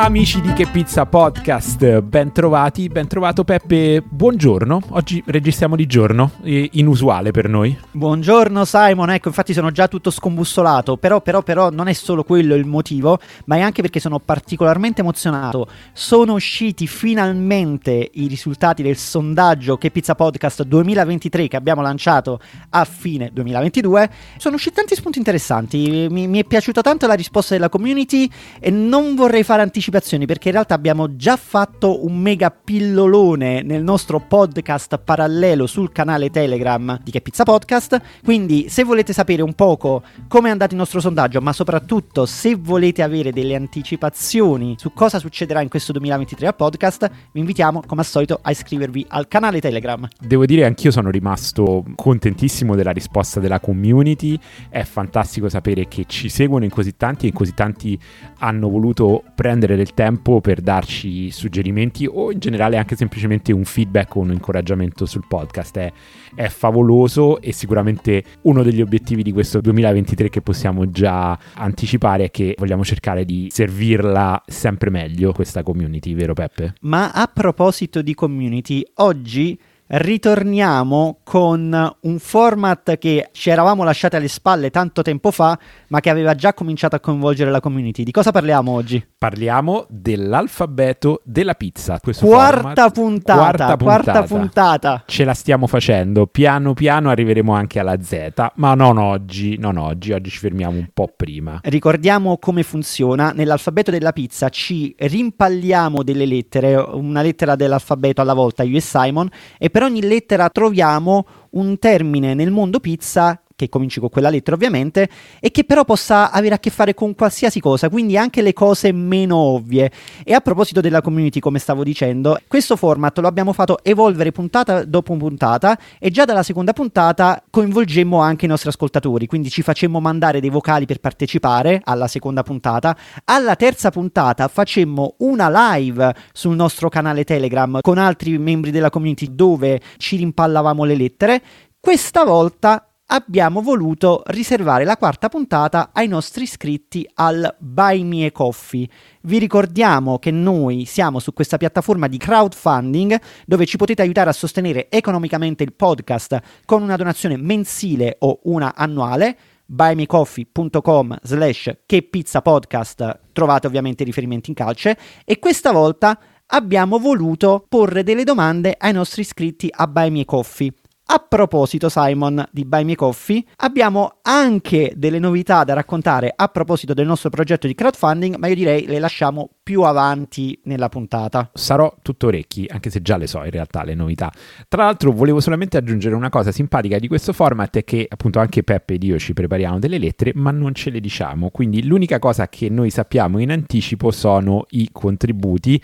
Amici di Che Pizza Podcast, ben trovati, ben trovato Peppe, buongiorno. Oggi registriamo di giorno, inusuale per noi. Buongiorno Simon, ecco, infatti sono già tutto scombussolato, però, però, però non è solo quello il motivo, ma è anche perché sono particolarmente emozionato. Sono usciti finalmente i risultati del sondaggio Che Pizza Podcast 2023 che abbiamo lanciato a fine 2022. Sono usciti tanti spunti interessanti, mi, mi è piaciuta tanto la risposta della community e non vorrei fare anticipazioni anticipazioni perché in realtà abbiamo già fatto un mega pillolone nel nostro podcast parallelo sul canale Telegram di Che Pizza Podcast. Quindi se volete sapere un poco come è andato il nostro sondaggio, ma soprattutto se volete avere delle anticipazioni su cosa succederà in questo 2023 a podcast, vi invitiamo come al solito a iscrivervi al canale Telegram. Devo dire anch'io sono rimasto contentissimo della risposta della community, è fantastico sapere che ci seguono in così tanti e in così tanti hanno voluto prendere del tempo per darci suggerimenti o in generale anche semplicemente un feedback o un incoraggiamento sul podcast. È, è favoloso e sicuramente uno degli obiettivi di questo 2023 che possiamo già anticipare è che vogliamo cercare di servirla sempre meglio questa community, vero Peppe? Ma a proposito di community, oggi ritorniamo con un format che ci eravamo lasciati alle spalle tanto tempo fa, ma che aveva già cominciato a coinvolgere la community. Di cosa parliamo oggi? Parliamo dell'alfabeto della pizza. Quarta puntata, quarta, puntata, quarta puntata. Ce la stiamo facendo, piano piano arriveremo anche alla Z, ma non oggi, non oggi, oggi ci fermiamo un po' prima. Ricordiamo come funziona, nell'alfabeto della pizza ci rimpalliamo delle lettere, una lettera dell'alfabeto alla volta, io e Simon, e per per ogni lettera troviamo un termine nel mondo pizza che cominci con quella lettera ovviamente, e che però possa avere a che fare con qualsiasi cosa, quindi anche le cose meno ovvie. E a proposito della community, come stavo dicendo, questo format lo abbiamo fatto evolvere puntata dopo puntata e già dalla seconda puntata coinvolgemmo anche i nostri ascoltatori, quindi ci facemmo mandare dei vocali per partecipare alla seconda puntata. Alla terza puntata facemmo una live sul nostro canale Telegram con altri membri della community dove ci rimpallavamo le lettere. Questa volta abbiamo voluto riservare la quarta puntata ai nostri iscritti al Buy Me Coffee. Vi ricordiamo che noi siamo su questa piattaforma di crowdfunding dove ci potete aiutare a sostenere economicamente il podcast con una donazione mensile o una annuale. Buymecoffee.com slash che pizza podcast trovate ovviamente i riferimenti in calce. E questa volta abbiamo voluto porre delle domande ai nostri iscritti a Buy Me Coffee a proposito, Simon, di Buy Me Coffee, abbiamo anche delle novità da raccontare a proposito del nostro progetto di crowdfunding, ma io direi le lasciamo più avanti nella puntata. Sarò tutto orecchi, anche se già le so in realtà le novità. Tra l'altro volevo solamente aggiungere una cosa simpatica di questo format è che appunto anche Peppe ed io ci prepariamo delle lettere, ma non ce le diciamo. Quindi l'unica cosa che noi sappiamo in anticipo sono i contributi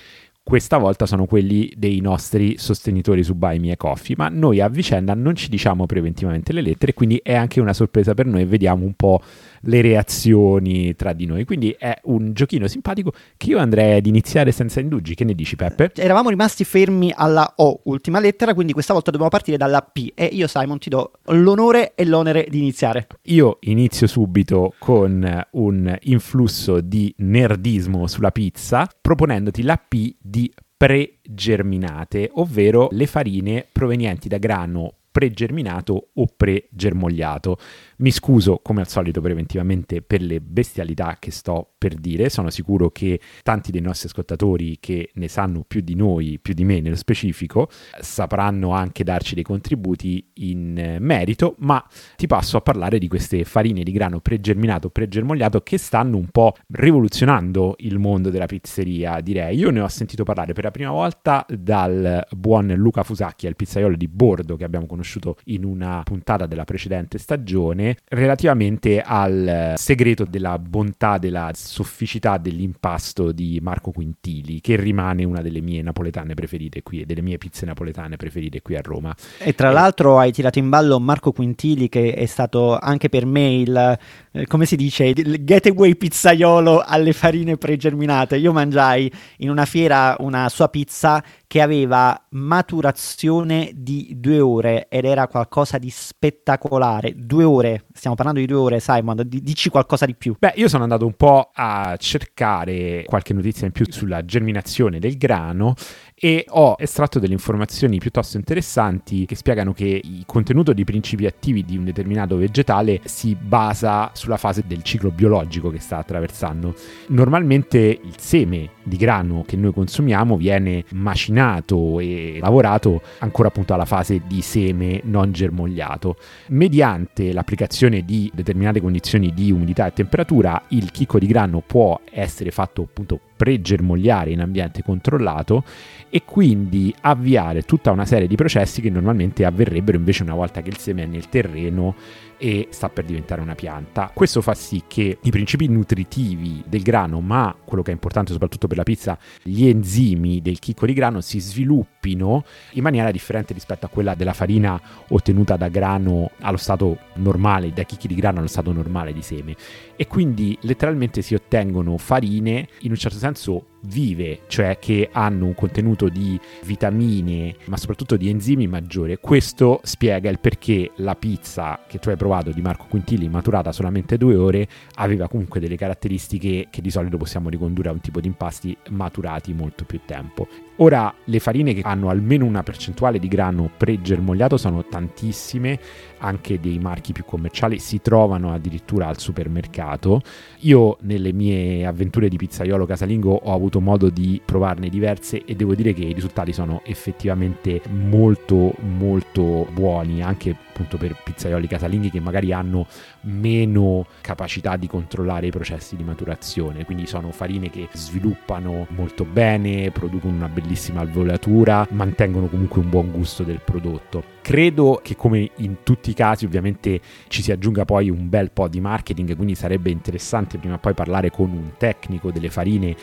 questa volta sono quelli dei nostri sostenitori su Buy Me Coffee, ma noi a vicenda non ci diciamo preventivamente le lettere, quindi è anche una sorpresa per noi, vediamo un po' le reazioni tra di noi. Quindi è un giochino simpatico che io andrei ad iniziare senza indugi. Che ne dici, Peppe? Eravamo rimasti fermi alla O, ultima lettera, quindi questa volta dobbiamo partire dalla P. E io, Simon, ti do l'onore e l'onere di iniziare. Io inizio subito con un influsso di nerdismo sulla pizza, proponendoti la P di pregerminate, ovvero le farine provenienti da grano pregerminato o pregermogliato. Mi scuso come al solito preventivamente per le bestialità che sto per dire, sono sicuro che tanti dei nostri ascoltatori che ne sanno più di noi, più di me nello specifico, sapranno anche darci dei contributi in merito, ma ti passo a parlare di queste farine di grano pregerminato, pregermogliato che stanno un po' rivoluzionando il mondo della pizzeria, direi. Io ne ho sentito parlare per la prima volta dal buon Luca Fusacchi, il pizzaiolo di Bordo che abbiamo conosciuto in una puntata della precedente stagione relativamente al segreto della bontà, della sofficità dell'impasto di Marco Quintili, che rimane una delle mie napoletane preferite qui e delle mie pizze napoletane preferite qui a Roma. E tra e... l'altro hai tirato in ballo Marco Quintili, che è stato anche per me il, eh, come si dice, il getaway pizzaiolo alle farine pregerminate. Io mangiai in una fiera una sua pizza che aveva maturazione di due ore ed era qualcosa di spettacolare. Due ore stiamo parlando di due ore, Simon, d- dici qualcosa di più. Beh, io sono andato un po' a cercare qualche notizia in più sulla germinazione del grano e ho estratto delle informazioni piuttosto interessanti che spiegano che il contenuto di principi attivi di un determinato vegetale si basa sulla fase del ciclo biologico che sta attraversando. Normalmente il seme di grano che noi consumiamo viene macinato e lavorato ancora appunto alla fase di seme non germogliato. Mediante l'applicazione di determinate condizioni di umidità e temperatura, il chicco di grano può essere fatto appunto pregermogliare in ambiente controllato e quindi avviare tutta una serie di processi che normalmente avverrebbero invece una volta che il seme è nel terreno e sta per diventare una pianta. Questo fa sì che i principi nutritivi del grano, ma quello che è importante soprattutto per la pizza, gli enzimi del chicco di grano si sviluppino in maniera differente rispetto a quella della farina ottenuta da grano allo stato normale, da chicchi di grano allo stato normale di seme. E quindi letteralmente si ottengono farine in un certo senso vive, cioè che hanno un contenuto di vitamine, ma soprattutto di enzimi maggiore. Questo spiega il perché la pizza che tu hai provato di Marco Quintilli, maturata solamente due ore, aveva comunque delle caratteristiche che di solito possiamo ricondurre a un tipo di impasti maturati molto più tempo. Ora, le farine che hanno almeno una percentuale di grano pregermogliato sono tantissime, anche dei marchi più commerciali si trovano addirittura al supermercato. Io nelle mie avventure di pizzaiolo casalingo ho avuto modo di provarne diverse e devo dire che i risultati sono effettivamente molto molto buoni, anche appunto per pizzaioli casalinghi che magari hanno meno capacità di controllare i processi di maturazione, quindi sono farine che sviluppano molto bene, producono una bellissima alveolatura, mantengono comunque un buon gusto del prodotto. Credo che come in tutti i casi ovviamente ci si aggiunga poi un bel po' di marketing, quindi sarebbe interessante prima o poi parlare con un tecnico delle farine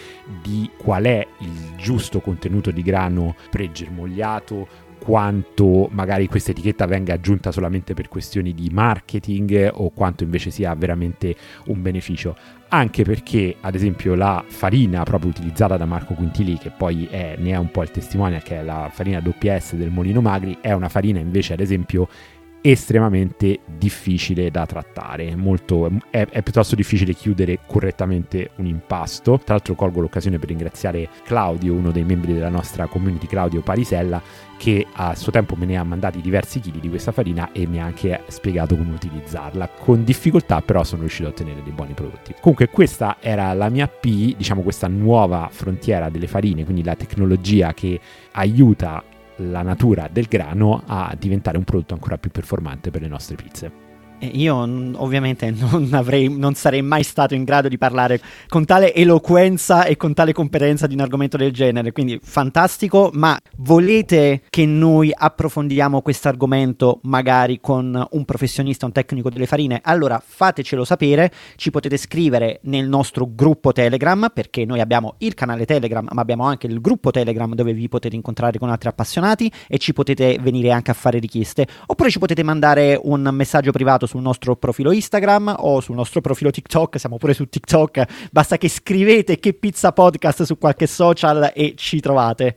di qual è il giusto contenuto di grano pregermogliato, quanto magari questa etichetta venga aggiunta solamente per questioni di marketing o quanto invece sia veramente un beneficio. Anche perché, ad esempio, la farina proprio utilizzata da Marco Quintili, che poi è, ne è un po' il testimone, che è la farina WS del Molino Magri, è una farina invece, ad esempio, estremamente difficile da trattare, molto, è, è, piuttosto difficile chiudere correttamente un impasto. Tra l'altro colgo l'occasione per ringraziare Claudio, uno dei membri della nostra community, Claudio Parisella, che a suo tempo me ne ha mandati diversi chili di questa farina e mi ha anche spiegato come utilizzarla. Con difficoltà però sono riuscito a ottenere dei buoni prodotti. Comunque questa era la mia P, diciamo questa nuova frontiera delle farine, quindi la tecnologia che aiuta la natura del grano a diventare un prodotto ancora più performante per le nostre pizze. Io ovviamente non, avrei, non, sarei mai stato in grado di parlare con tale eloquenza e con tale competenza di un argomento del genere, quindi fantastico, ma volete che noi approfondiamo questo argomento magari con un professionista, un tecnico delle farine? Allora fatecelo sapere, ci potete scrivere nel nostro gruppo Telegram, perché noi abbiamo il canale Telegram, ma abbiamo anche il gruppo Telegram dove vi potete incontrare con altri appassionati e ci potete venire anche a fare richieste, oppure ci potete mandare un messaggio privato sul nostro profilo Instagram o sul nostro profilo TikTok, siamo pure su TikTok, basta che scrivete che pizza podcast su qualche social e ci trovate.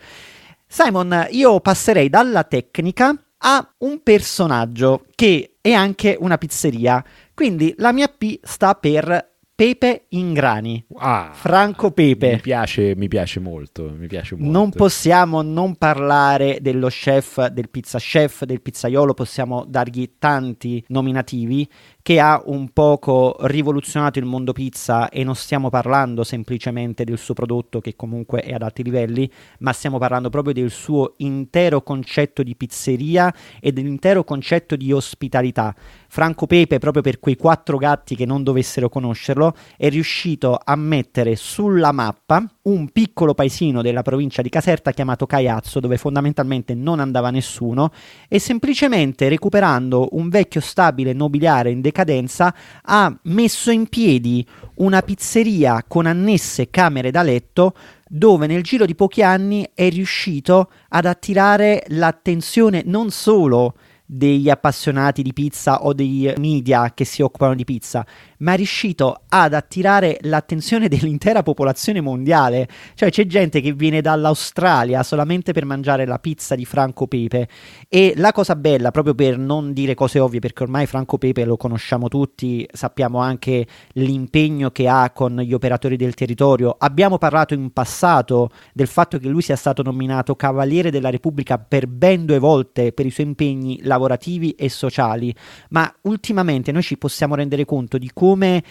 Simon, io passerei dalla tecnica a un personaggio che è anche una pizzeria. Quindi la mia P sta per Pepe in grani. Ah, Franco Pepe. Mi piace, mi piace molto, mi piace molto. Non possiamo non parlare dello chef, del pizza chef, del pizzaiolo, possiamo dargli tanti nominativi che ha un poco rivoluzionato il mondo pizza e non stiamo parlando semplicemente del suo prodotto che comunque è ad alti livelli, ma stiamo parlando proprio del suo intero concetto di pizzeria e dell'intero concetto di ospitalità. Franco Pepe, proprio per quei quattro gatti che non dovessero conoscerlo, è riuscito a mettere sulla mappa un piccolo paesino della provincia di Caserta chiamato Caiazzo, dove fondamentalmente non andava nessuno, e semplicemente recuperando un vecchio stabile nobiliare in decadenza ha messo in piedi una pizzeria con annesse camere da letto dove nel giro di pochi anni è riuscito ad attirare l'attenzione non solo degli appassionati di pizza o dei media che si occupano di pizza, ma è riuscito ad attirare l'attenzione dell'intera popolazione mondiale. Cioè c'è gente che viene dall'Australia solamente per mangiare la pizza di Franco Pepe e la cosa bella, proprio per non dire cose ovvie, perché ormai Franco Pepe lo conosciamo tutti, sappiamo anche l'impegno che ha con gli operatori del territorio. Abbiamo parlato in passato del fatto che lui sia stato nominato Cavaliere della Repubblica per ben due volte per i suoi impegni lavorativi e sociali, ma ultimamente noi ci possiamo rendere conto di come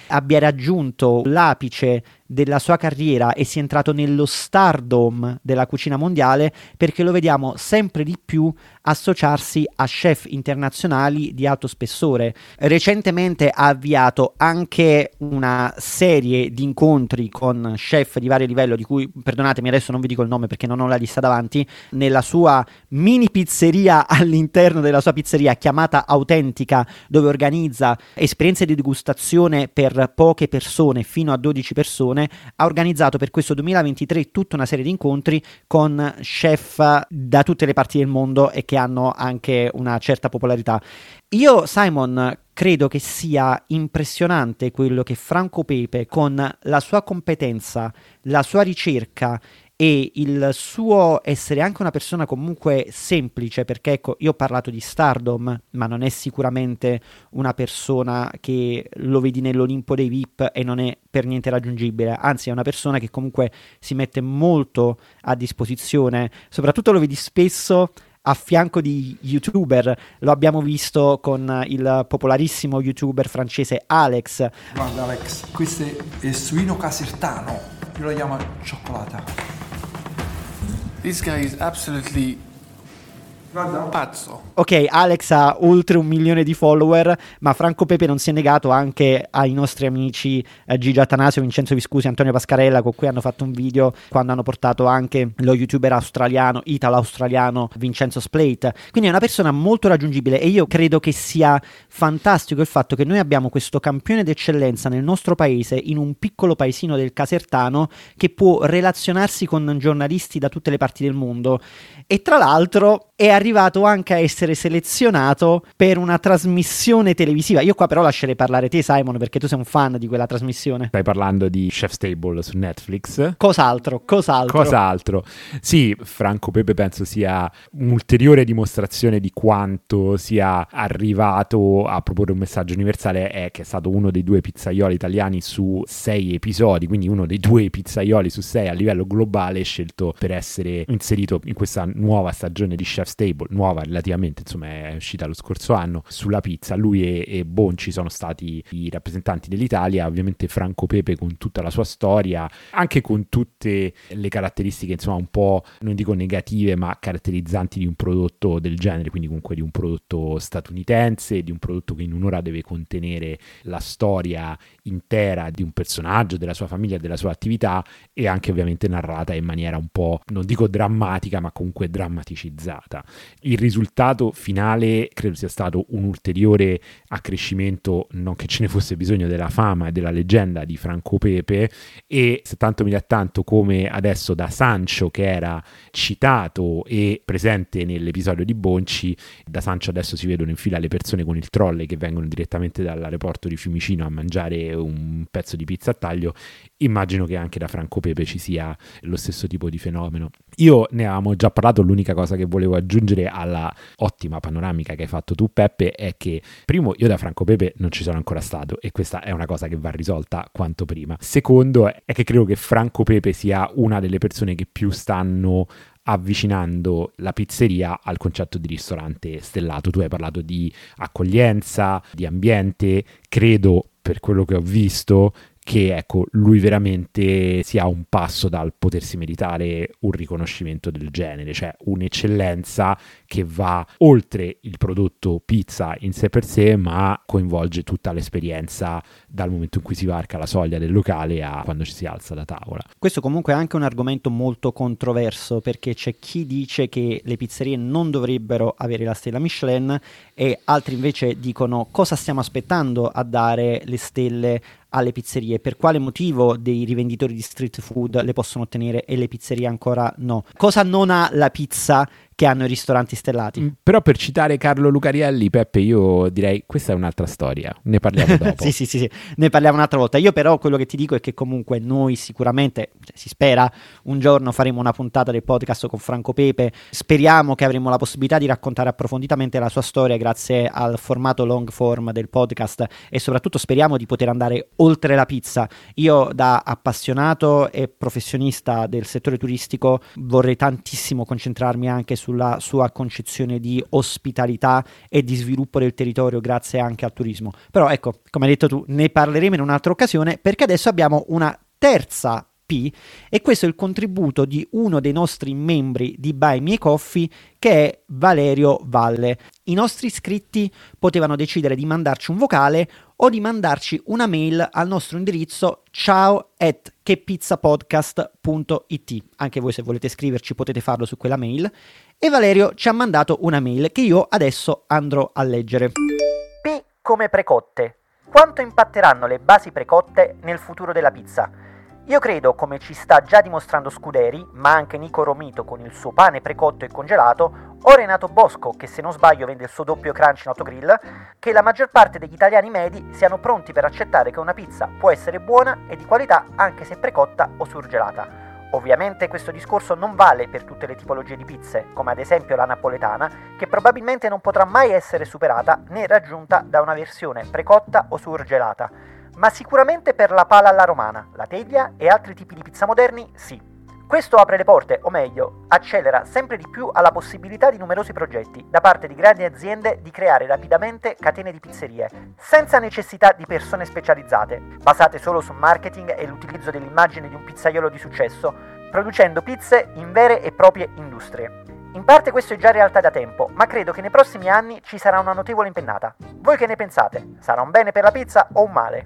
abbia raggiunto l'apice della sua carriera e sia entrato nello stardom della cucina mondiale perché lo vediamo sempre di più associarsi a chef internazionali di alto spessore. Recentemente ha avviato anche una serie di incontri con chef di vario livello, di cui perdonatemi adesso non vi dico il nome perché non ho la lista davanti, nella sua mini pizzeria all'interno della sua pizzeria chiamata Autentica, dove organizza esperienze di degustazione per poche persone, fino a 12 persone, ha organizzato per questo 2023 tutta una serie di incontri con chef da tutte le parti del mondo e che hanno anche una certa popolarità. Io, Simon, credo che sia impressionante quello che Franco Pepe, con la sua competenza, la sua ricerca e il suo essere anche una persona comunque semplice, perché ecco, io ho parlato di Stardom, ma non è sicuramente una persona che lo vedi nell'Olimpo dei VIP e non è per niente raggiungibile, anzi è una persona che comunque si mette molto a disposizione, soprattutto lo vedi spesso a fianco di youtuber. Lo abbiamo visto con il popolarissimo youtuber francese Alex. Guarda Alex, questo è il suino casertano, io lo chiamo cioccolata. This guy is absolutely Pazzo. Ok, Alex ha oltre un milione di follower, ma Franco Pepe non si è negato anche ai nostri amici eh, Gigi Atanasio, Vincenzo Viscusi, Antonio Pascarella, con cui hanno fatto un video quando hanno portato anche lo youtuber australiano, italo-australiano Vincenzo Splate. Quindi è una persona molto raggiungibile e io credo che sia fantastico il fatto che noi abbiamo questo campione d'eccellenza nel nostro paese, in un piccolo paesino del Casertano, che può relazionarsi con giornalisti da tutte le parti del mondo. E tra l'altro è arrivato anche a essere selezionato per una trasmissione televisiva. Io qua però lascerei parlare te, Simon, perché tu sei un fan di quella trasmissione. Stai parlando di Chef's Table su Netflix. Cos'altro? Cos'altro? Cos'altro? Sì, Franco Pepe penso sia un'ulteriore dimostrazione di quanto sia arrivato a proporre un messaggio universale è che è stato uno dei due pizzaioli italiani su sei episodi, quindi uno dei due pizzaioli su sei a livello globale scelto per essere inserito in questa nuova stagione di Chef's Table, nuova relativamente, insomma è uscita lo scorso anno, sulla pizza. Lui e, e Bonci sono stati i rappresentanti dell'Italia, ovviamente Franco Pepe con tutta la sua storia, anche con tutte le caratteristiche, insomma, un po', non dico negative, ma caratterizzanti di un prodotto del genere, quindi comunque di un prodotto statunitense, di un prodotto che in un'ora deve contenere la storia intera di un personaggio, della sua famiglia, della sua attività e anche ovviamente narrata in maniera un po', non dico drammatica, ma comunque drammaticizzata. Il risultato finale credo sia stato un ulteriore accrescimento, non che ce ne fosse bisogno della fama e della leggenda di Franco Pepe e se tanto mi dà tanto come adesso da Sancho che era citato e presente nell'episodio di Bonci, da Sancho adesso si vedono in fila le persone con il trolley che vengono direttamente dall'aeroporto di Fiumicino a mangiare un pezzo di pizza a taglio, immagino che anche da Franco Pepe ci sia lo stesso tipo di fenomeno. Io ne avevamo già parlato, l'unica cosa che volevo aggiungere alla ottima panoramica che hai fatto tu Peppe è che primo io da Franco Pepe non ci sono ancora stato e questa è una cosa che va risolta quanto prima. Secondo è che credo che Franco Pepe sia una delle persone che più stanno avvicinando la pizzeria al concetto di ristorante stellato. Tu hai parlato di accoglienza, di ambiente, credo per quello che ho visto che ecco, lui veramente sia un passo dal potersi meritare un riconoscimento del genere, cioè un'eccellenza che va oltre il prodotto pizza in sé per sé, ma coinvolge tutta l'esperienza dal momento in cui si varca la soglia del locale a quando ci si alza da tavola. Questo comunque è anche un argomento molto controverso perché c'è chi dice che le pizzerie non dovrebbero avere la stella Michelin e altri invece dicono cosa stiamo aspettando a dare le stelle alle pizzerie, per quale motivo dei rivenditori di street food le possono ottenere e le pizzerie ancora no. Cosa non ha la pizza che hanno i ristoranti stellati. Mm, Però per citare Carlo Lucarielli, Peppe, io direi questa è un'altra storia, ne parliamo dopo. sì, sì, sì, sì, ne parliamo un'altra volta. Io però quello che ti dico è che comunque noi sicuramente, cioè, si spera, un giorno faremo una puntata del podcast con Franco Pepe, speriamo che avremo la possibilità di raccontare approfonditamente la sua storia grazie al formato long form del podcast e soprattutto speriamo di poter andare oltre la pizza. Io da appassionato e professionista del settore turistico vorrei tantissimo concentrarmi anche sulla sua concezione di ospitalità e di sviluppo del territorio grazie anche al turismo. Però ecco, come hai detto tu, ne parleremo in un'altra occasione perché adesso abbiamo una terza P e questo è il contributo di uno dei nostri membri di Buy Me Coffee che è Valerio Valle. I nostri iscritti potevano decidere di mandarci un vocale o di mandarci una mail al nostro indirizzo ciao at chepizzapodcast.it anche voi se volete scriverci potete farlo su quella mail e Valerio ci ha mandato una mail che io adesso andrò a leggere P come precotte quanto impatteranno le basi precotte nel futuro della pizza? Io credo, come ci sta già dimostrando Scuderi, ma anche Nico Romito con il suo pane precotto e congelato, o Renato Bosco, che se non sbaglio vende il suo doppio crunch in autogrill, che la maggior parte degli italiani medi siano pronti per accettare che una pizza può essere buona e di qualità anche se precotta o surgelata. Ovviamente questo discorso non vale per tutte le tipologie di pizze, come ad esempio la napoletana, che probabilmente non potrà mai essere superata né raggiunta da una versione precotta o surgelata, ma sicuramente per la pala alla romana, la teglia e altri tipi di pizza moderni sì. Questo apre le porte, o meglio, accelera sempre di più alla possibilità di numerosi progetti da parte di grandi aziende di creare rapidamente catene di pizzerie, senza necessità di persone specializzate, basate solo su marketing e l'utilizzo dell'immagine di un pizzaiolo di successo, producendo pizze in vere e proprie industrie. In parte questo è già realtà da tempo, ma credo che nei prossimi anni ci sarà una notevole impennata. Voi che ne pensate? Sarà un bene per la pizza o un male?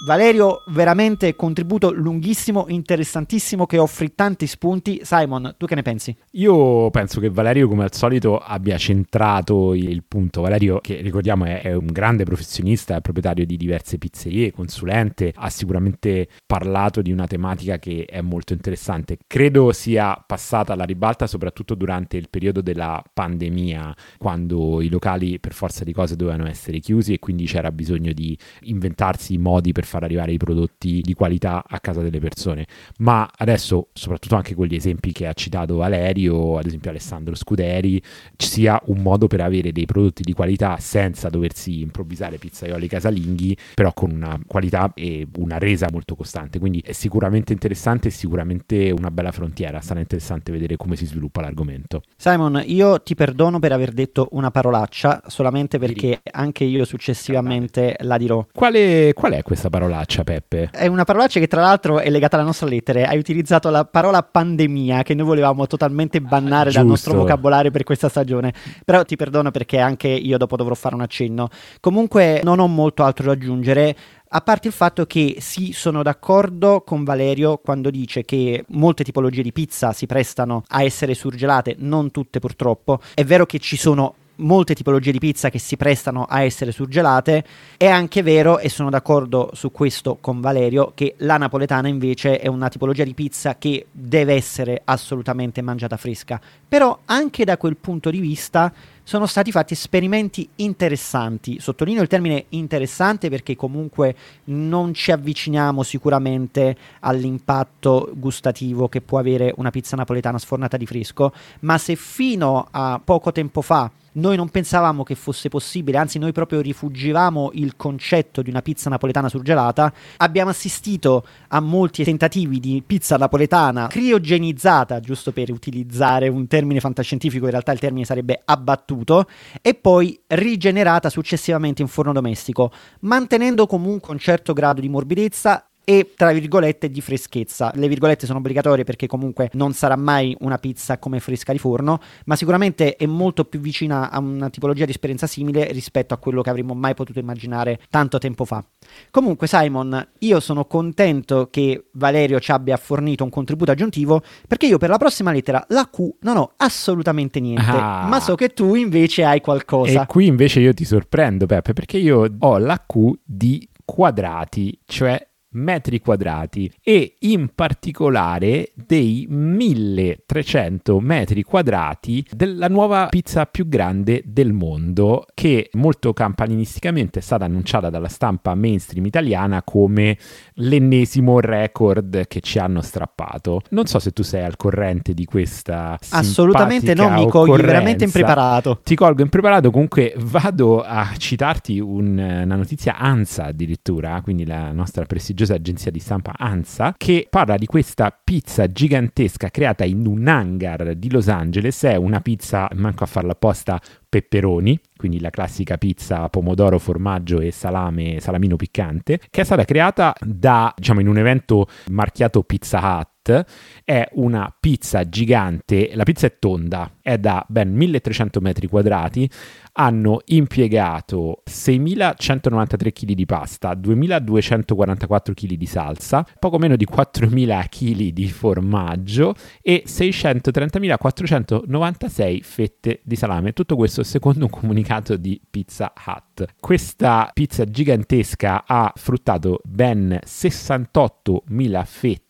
Valerio, veramente contributo lunghissimo, interessantissimo che offri tanti spunti. Simon, tu che ne pensi? Io penso che Valerio, come al solito, abbia centrato il punto. Valerio, che ricordiamo è, è un grande professionista, è proprietario di diverse pizzerie, consulente, ha sicuramente parlato di una tematica che è molto interessante. Credo sia passata alla ribalta soprattutto durante il periodo della pandemia, quando i locali per forza di cose dovevano essere chiusi e quindi c'era bisogno di inventarsi modi per far arrivare i prodotti di qualità a casa delle persone. Ma adesso, soprattutto anche con gli esempi che ha citato Valerio, ad esempio Alessandro Scuderi, ci sia un modo per avere dei prodotti di qualità senza doversi improvvisare pizzaioli casalinghi, però con una qualità e una resa molto costante. Quindi è sicuramente interessante e sicuramente una bella frontiera. Sarà interessante vedere come si sviluppa l'argomento. Simon, io ti perdono per aver detto una parolaccia, solamente perché anche io successivamente la dirò. Quale, qual è questa parolaccia, Peppe? È una parolaccia che tra l'altro è legata alla nostra lettera. Hai utilizzato la parola pandemia che noi volevamo totalmente bannare dal nostro vocabolario per questa stagione. Però ti perdono perché anche io dopo dovrò fare un accenno. Comunque non ho molto altro da aggiungere. A parte il fatto che sì, sono d'accordo con Valerio quando dice che molte tipologie di pizza si prestano a essere surgelate, non tutte purtroppo. È vero che ci sono molte tipologie di pizza che si prestano a essere surgelate. È anche vero, e sono d'accordo su questo con Valerio, che la napoletana invece è una tipologia di pizza che deve essere assolutamente mangiata fresca. Però anche da quel punto di vista sono stati fatti esperimenti interessanti. Sottolineo il termine interessante perché comunque non ci avviciniamo sicuramente all'impatto gustativo che può avere una pizza napoletana sfornata di fresco, ma se fino a poco tempo fa noi non pensavamo che fosse possibile, anzi noi proprio rifugivamo il concetto di una pizza napoletana surgelata, abbiamo assistito a molti tentativi di pizza napoletana criogenizzata, giusto per utilizzare un termine fantascientifico, in realtà il termine sarebbe abbattuto, e poi rigenerata successivamente in forno domestico, mantenendo comunque un certo grado di morbidezza e tra virgolette di freschezza. Le virgolette sono obbligatorie perché comunque non sarà mai una pizza come fresca di forno, ma sicuramente è molto più vicina a una tipologia di esperienza simile rispetto a quello che avremmo mai potuto immaginare tanto tempo fa. Comunque Simon, io sono contento che Valerio ci abbia fornito un contributo aggiuntivo perché io per la prossima lettera, la Q, non ho assolutamente niente, Ah. ma so che tu invece hai qualcosa. E qui invece io ti sorprendo, Peppe, perché io ho la Q di quadrati, cioè metri quadrati e in particolare dei 1300 metri quadrati della nuova pizza più grande del mondo che molto campanilisticamente è stata annunciata dalla stampa mainstream italiana come l'ennesimo record che ci hanno strappato. Non so se tu sei al corrente di questa Assolutamente no, mi cogli veramente impreparato. Ti colgo impreparato, comunque vado a citarti un, una notizia ANSA addirittura, quindi la nostra prestigiosa agenzia di stampa ANSA, che parla di questa pizza gigantesca creata in un hangar di Los Angeles, è una pizza, manco a farla apposta, pepperoni, quindi la classica pizza pomodoro, formaggio e salame, salamino piccante, che è stata creata da, diciamo, in un evento marchiato Pizza Hut è una pizza gigante, la pizza è tonda, è da ben 1300 metri quadrati, hanno impiegato 6.193 kg di pasta, 2.244 kg di salsa, poco meno di 4.000 kg di formaggio e 630.496 fette di salame. Tutto questo secondo un comunicato di Pizza Hut. Questa pizza gigantesca ha fruttato ben 68.000 fette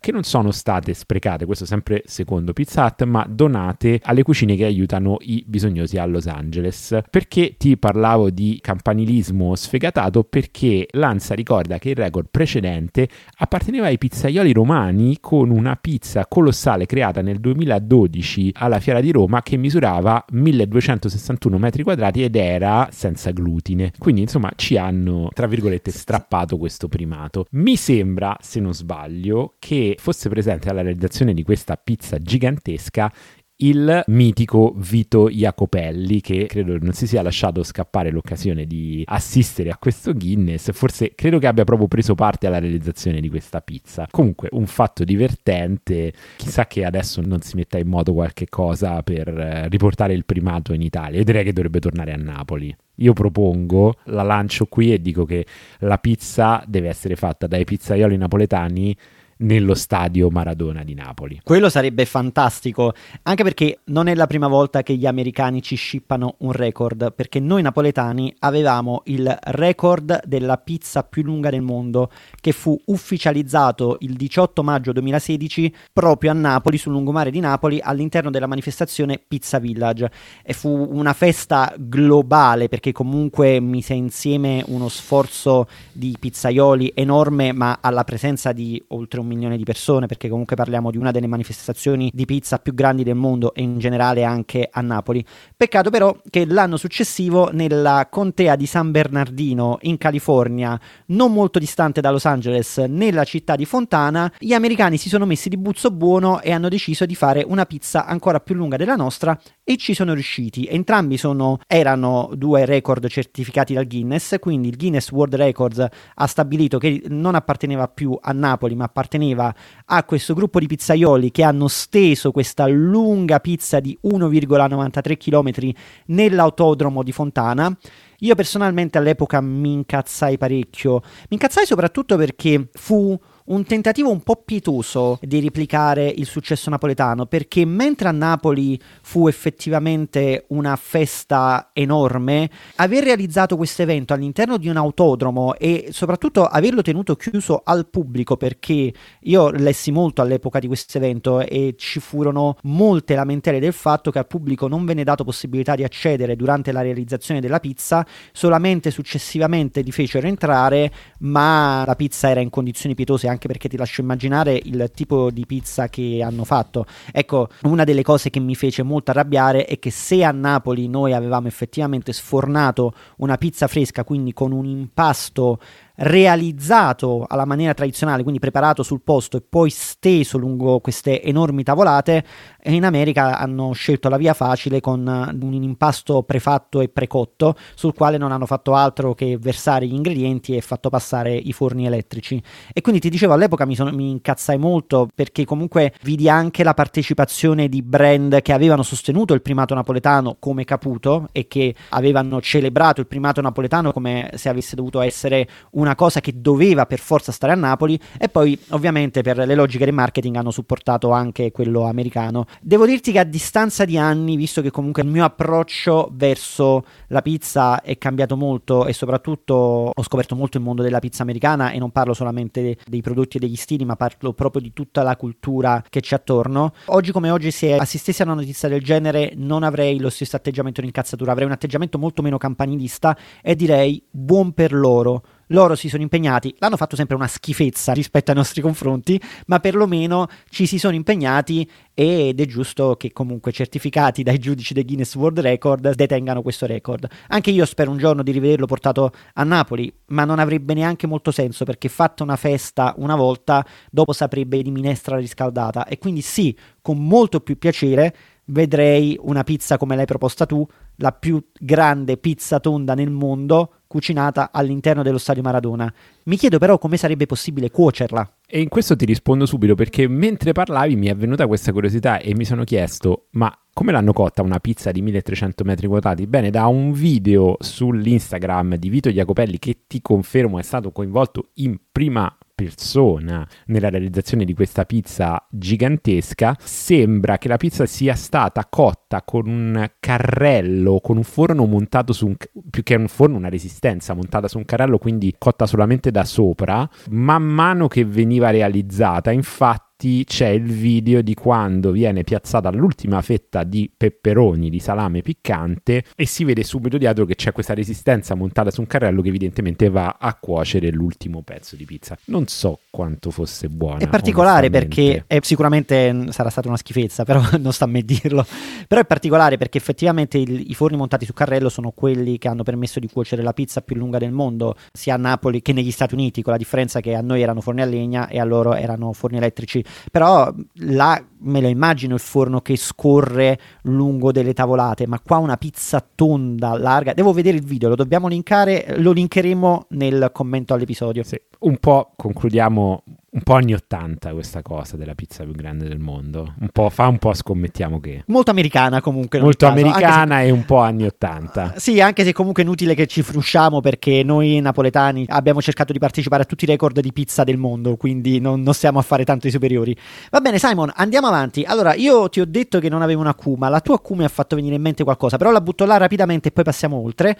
che non sono state sprecate, questo sempre secondo Pizza Hut, ma donate alle cucine che aiutano i bisognosi a Los Angeles. Perché ti parlavo di campanilismo sfegatato? Perché Lanza ricorda che il record precedente apparteneva ai pizzaioli romani con una pizza colossale creata nel 2012 alla Fiera di Roma che misurava 1261 metri quadrati ed era senza glutine. Quindi insomma ci hanno, tra virgolette, strappato questo primato. Mi sembra, se non sbaglio, che fosse presente alla realizzazione di questa pizza gigantesca il mitico Vito Jacopelli che credo non si sia lasciato scappare l'occasione di assistere a questo Guinness. Forse credo che abbia proprio preso parte alla realizzazione di questa pizza. Comunque un fatto divertente. Chissà che adesso non si metta in moto qualche cosa per eh, riportare il primato in Italia. Io direi che dovrebbe tornare a Napoli. Io propongo, la lancio qui e dico che la pizza deve essere fatta dai pizzaioli napoletani nello stadio Maradona di Napoli. Quello sarebbe fantastico, anche perché non è la prima volta che gli americani ci scippano un record, perché noi napoletani avevamo il record della pizza più lunga del mondo, che fu ufficializzato il 18 maggio 2016 proprio a Napoli, sul lungomare di Napoli, all'interno della manifestazione Pizza Village. E fu una festa globale, perché comunque mise insieme uno sforzo di pizzaioli enorme, ma alla presenza di oltre un un milione di persone, perché comunque parliamo di una delle manifestazioni di pizza più grandi del mondo e in generale anche a Napoli. Peccato però che l'anno successivo nella contea di San Bernardino in California, non molto distante da Los Angeles, nella città di Fontana, gli americani si sono messi di buzzo buono e hanno deciso di fare una pizza ancora più lunga della nostra e ci sono riusciti. Entrambi sono, erano due record certificati dal Guinness, quindi il Guinness World Records ha stabilito che non apparteneva più a Napoli ma apparteneva apparteneva a questo gruppo di pizzaioli che hanno steso questa lunga pizza di 1,93 km nell'autodromo di Fontana. Io personalmente all'epoca mi incazzai parecchio. Mi incazzai soprattutto perché fu un tentativo un po' pietoso di replicare il successo napoletano, perché mentre a Napoli fu effettivamente una festa enorme, aver realizzato questo evento all'interno di un autodromo e soprattutto averlo tenuto chiuso al pubblico, perché io lessi molto all'epoca di questo evento e ci furono molte lamentele del fatto che al pubblico non venne dato possibilità di accedere durante la realizzazione della pizza, solamente successivamente li fecero entrare, ma la pizza era in condizioni pietose anche perché ti lascio immaginare il tipo di pizza che hanno fatto. Ecco, una delle cose che mi fece molto arrabbiare è che se a Napoli noi avevamo effettivamente sfornato una pizza fresca, quindi con un impasto realizzato alla maniera tradizionale, quindi preparato sul posto e poi steso lungo queste enormi tavolate, in America hanno scelto la via facile con un impasto prefatto e precotto sul quale non hanno fatto altro che versare gli ingredienti e fatto passare i forni elettrici. E quindi ti dicevo all'epoca mi, sono, mi incazzai molto perché comunque vidi anche la partecipazione di brand che avevano sostenuto il primato napoletano come Caputo e che avevano celebrato il primato napoletano come se avesse dovuto essere una una cosa che doveva per forza stare a Napoli e poi ovviamente per le logiche del marketing hanno supportato anche quello americano. Devo dirti che a distanza di anni, visto che comunque il mio approccio verso la pizza è cambiato molto e soprattutto ho scoperto molto il mondo della pizza americana e non parlo solamente dei prodotti e degli stili, ma parlo proprio di tutta la cultura che c'è attorno. Oggi come oggi se assistessi a una notizia del genere non avrei lo stesso atteggiamento di incazzatura, avrei un atteggiamento molto meno campanilista e direi buon per loro loro si sono impegnati, l'hanno fatto sempre una schifezza rispetto ai nostri confronti, ma perlomeno ci si sono impegnati ed è giusto che comunque certificati dai giudici del Guinness World Record detengano questo record. Anche io spero un giorno di rivederlo portato a Napoli, ma non avrebbe neanche molto senso perché fatta una festa una volta, dopo saprebbe di minestra riscaldata e quindi sì, con molto più piacere vedrei una pizza come l'hai proposta tu, la più grande pizza tonda nel mondo, cucinata all'interno dello stadio Maradona. Mi chiedo però come sarebbe possibile cuocerla. E in questo ti rispondo subito perché mentre parlavi mi è venuta questa curiosità e mi sono chiesto, ma come l'hanno cotta una pizza di 1300 metri quadrati? Bene, da un video sull'Instagram di Vito Jacopelli che ti confermo è stato coinvolto in prima persona nella realizzazione di questa pizza gigantesca, sembra che la pizza sia stata cotta con un carrello, con un forno montato su un più che un forno, una resistenza montata su un carrello, quindi cotta solamente da sopra. Man mano che veniva realizzata, infatti infatti c'è il video di quando viene piazzata l'ultima fetta di peperoni di salame piccante e si vede subito dietro che c'è questa resistenza montata su un carrello che evidentemente va a cuocere l'ultimo pezzo di pizza. Non so quanto fosse buona. È particolare perché è, sicuramente sarà stata una schifezza, però non sta a me dirlo. Però è particolare perché effettivamente il, i forni montati su carrello sono quelli che hanno permesso di cuocere la pizza più lunga del mondo, sia a Napoli che negli Stati Uniti, con la differenza che a noi erano forni a legna e a loro erano forni elettrici però là me lo immagino il forno che scorre lungo delle tavolate, ma qua una pizza tonda, larga. Devo vedere il video, lo dobbiamo linkare, lo linkeremo nel commento all'episodio. Sì, un po' concludiamo un po' anni 80 questa cosa della pizza più grande del mondo. Un po' fa un po' scommettiamo che. Molto americana comunque. Molto americana se... e un po' anni 80. Uh, sì, anche se comunque è inutile che ci frusciamo perché noi napoletani abbiamo cercato di partecipare a tutti i record di pizza del mondo, quindi non, non stiamo a fare tanto i superiori. Va bene, Simon, andiamo avanti. Allora, io ti ho detto che non avevo una Q, ma la tua Q mi ha fatto venire in mente qualcosa, però la butto là rapidamente e poi passiamo oltre.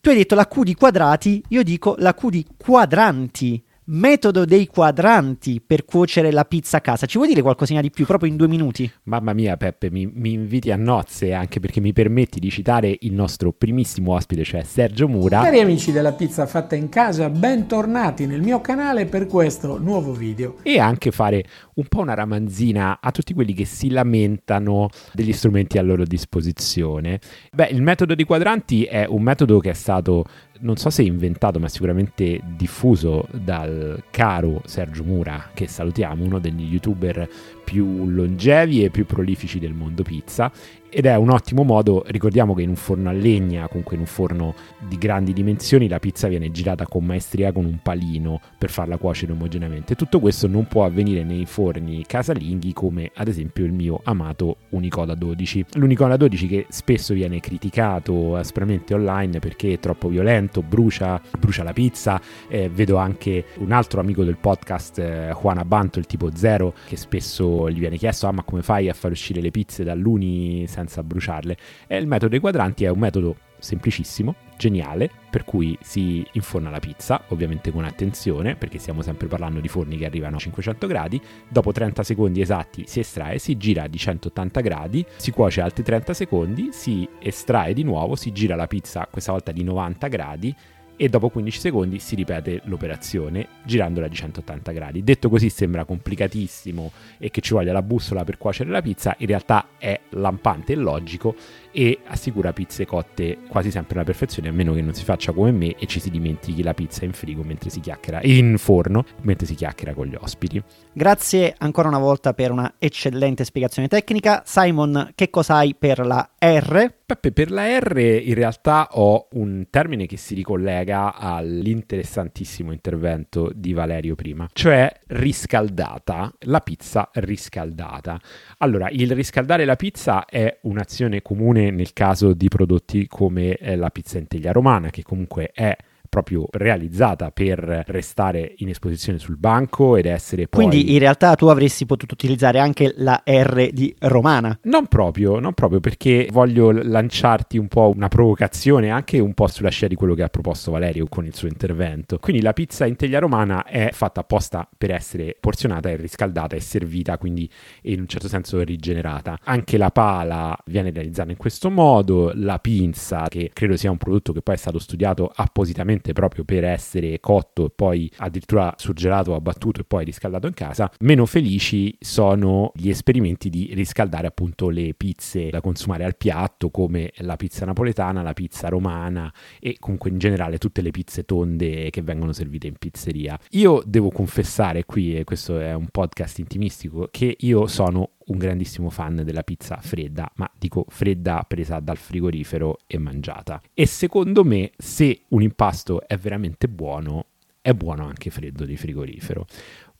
Tu hai detto la Q di quadrati, io dico la Q di quadranti metodo dei quadranti per cuocere la pizza a casa. Ci vuoi dire qualcosina di più, proprio in due minuti? Mamma mia, Peppe, mi, mi, inviti a nozze anche perché mi permetti di citare il nostro primissimo ospite, cioè Sergio Mura. Cari amici della pizza fatta in casa, bentornati nel mio canale per questo nuovo video. E anche fare un po' una ramanzina a tutti quelli che si lamentano degli strumenti a loro disposizione. Beh, il metodo dei quadranti è un metodo che è stato non so se inventato, ma sicuramente diffuso dal caro Sergio Mura, che salutiamo, uno degli youtuber più longevi e più prolifici del mondo pizza ed è un ottimo modo, ricordiamo che in un forno a legna, comunque in un forno di grandi dimensioni, la pizza viene girata con maestria con un palino per farla cuocere omogeneamente. Tutto questo non può avvenire nei forni casalinghi come ad esempio il mio amato Unicoda 12. L'Unicoda 12 che spesso viene criticato aspramente online perché è troppo violento, brucia, brucia la pizza. Eh, vedo anche un altro amico del podcast, eh, Juan Abanto, il tipo zero, che spesso gli viene chiesto, ah ma come fai a far uscire le pizze dall'uni senza bruciarle. E il metodo dei quadranti è un metodo semplicissimo, geniale, per cui si inforna la pizza, ovviamente con attenzione, perché stiamo sempre parlando di forni che arrivano a 500 gradi, dopo 30 secondi esatti si estrae, si gira di 180 gradi, si cuoce altri 30 secondi, si estrae di nuovo, si gira la pizza questa volta di 90 gradi e dopo 15 secondi si ripete l'operazione girandola di 180 gradi. Detto così sembra complicatissimo e che ci voglia la bussola per cuocere la pizza, in realtà è lampante e logico e assicura pizze cotte quasi sempre alla perfezione, a meno che non si faccia come me e ci si dimentichi la pizza in frigo mentre si chiacchiera in forno, mentre si chiacchiera con gli ospiti. Grazie ancora una volta per una eccellente spiegazione tecnica. Simon, che cosa hai per la R? Peppe, per la R in realtà ho un termine che si ricollega all'interessantissimo intervento di Valerio prima, cioè riscaldata, la pizza riscaldata. Allora, il riscaldare la pizza è un'azione comune nel caso di prodotti come eh, la pizza in teglia romana, che comunque è proprio realizzata per restare in esposizione sul banco ed essere poi... Quindi in realtà tu avresti potuto utilizzare anche la R di romana. Non proprio, non proprio perché voglio lanciarti un po' una provocazione anche un po' sulla scia di quello che ha proposto Valerio con il suo intervento. Quindi la pizza in teglia romana è fatta apposta per essere porzionata e riscaldata e servita, quindi in un certo senso rigenerata. Anche la pala viene realizzata in questo modo, la pinza, che credo sia un prodotto che poi è stato studiato appositamente proprio per essere cotto e poi addirittura surgelato, abbattuto e poi riscaldato in casa. Meno felici sono gli esperimenti di riscaldare appunto le pizze da consumare al piatto, come la pizza napoletana, la pizza romana e comunque in generale tutte le pizze tonde che vengono servite in pizzeria. Io devo confessare qui, e questo è un podcast intimistico, che io sono un grandissimo fan della pizza fredda, ma dico fredda presa dal frigorifero e mangiata. E secondo me, se un impasto è veramente buono, è buono anche freddo di frigorifero.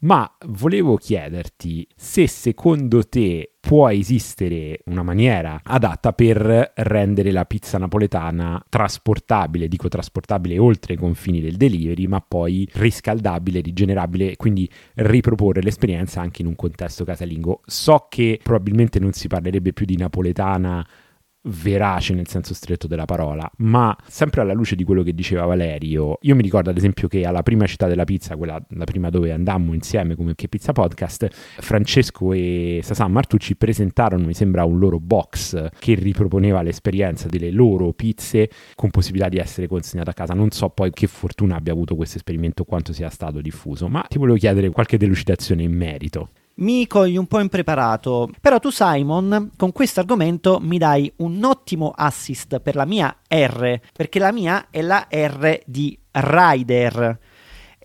Ma volevo chiederti se secondo te può esistere una maniera adatta per rendere la pizza napoletana trasportabile, dico trasportabile oltre i confini del delivery, ma poi riscaldabile, rigenerabile, quindi riproporre l'esperienza anche in un contesto casalingo. So che probabilmente non si parlerebbe più di napoletana verace nel senso stretto della parola, ma sempre alla luce di quello che diceva Valerio, io mi ricordo ad esempio che alla prima città della pizza, quella la prima dove andammo insieme come che pizza podcast, Francesco e Sasan Martucci presentarono, mi sembra, un loro box che riproponeva l'esperienza delle loro pizze con possibilità di essere consegnate a casa. Non so poi che fortuna abbia avuto questo esperimento, quanto sia stato diffuso, ma ti volevo chiedere qualche delucidazione in merito mi cogli un po' impreparato. Però tu, Simon, con questo argomento mi dai un ottimo assist per la mia R, perché la mia è la R di Rider.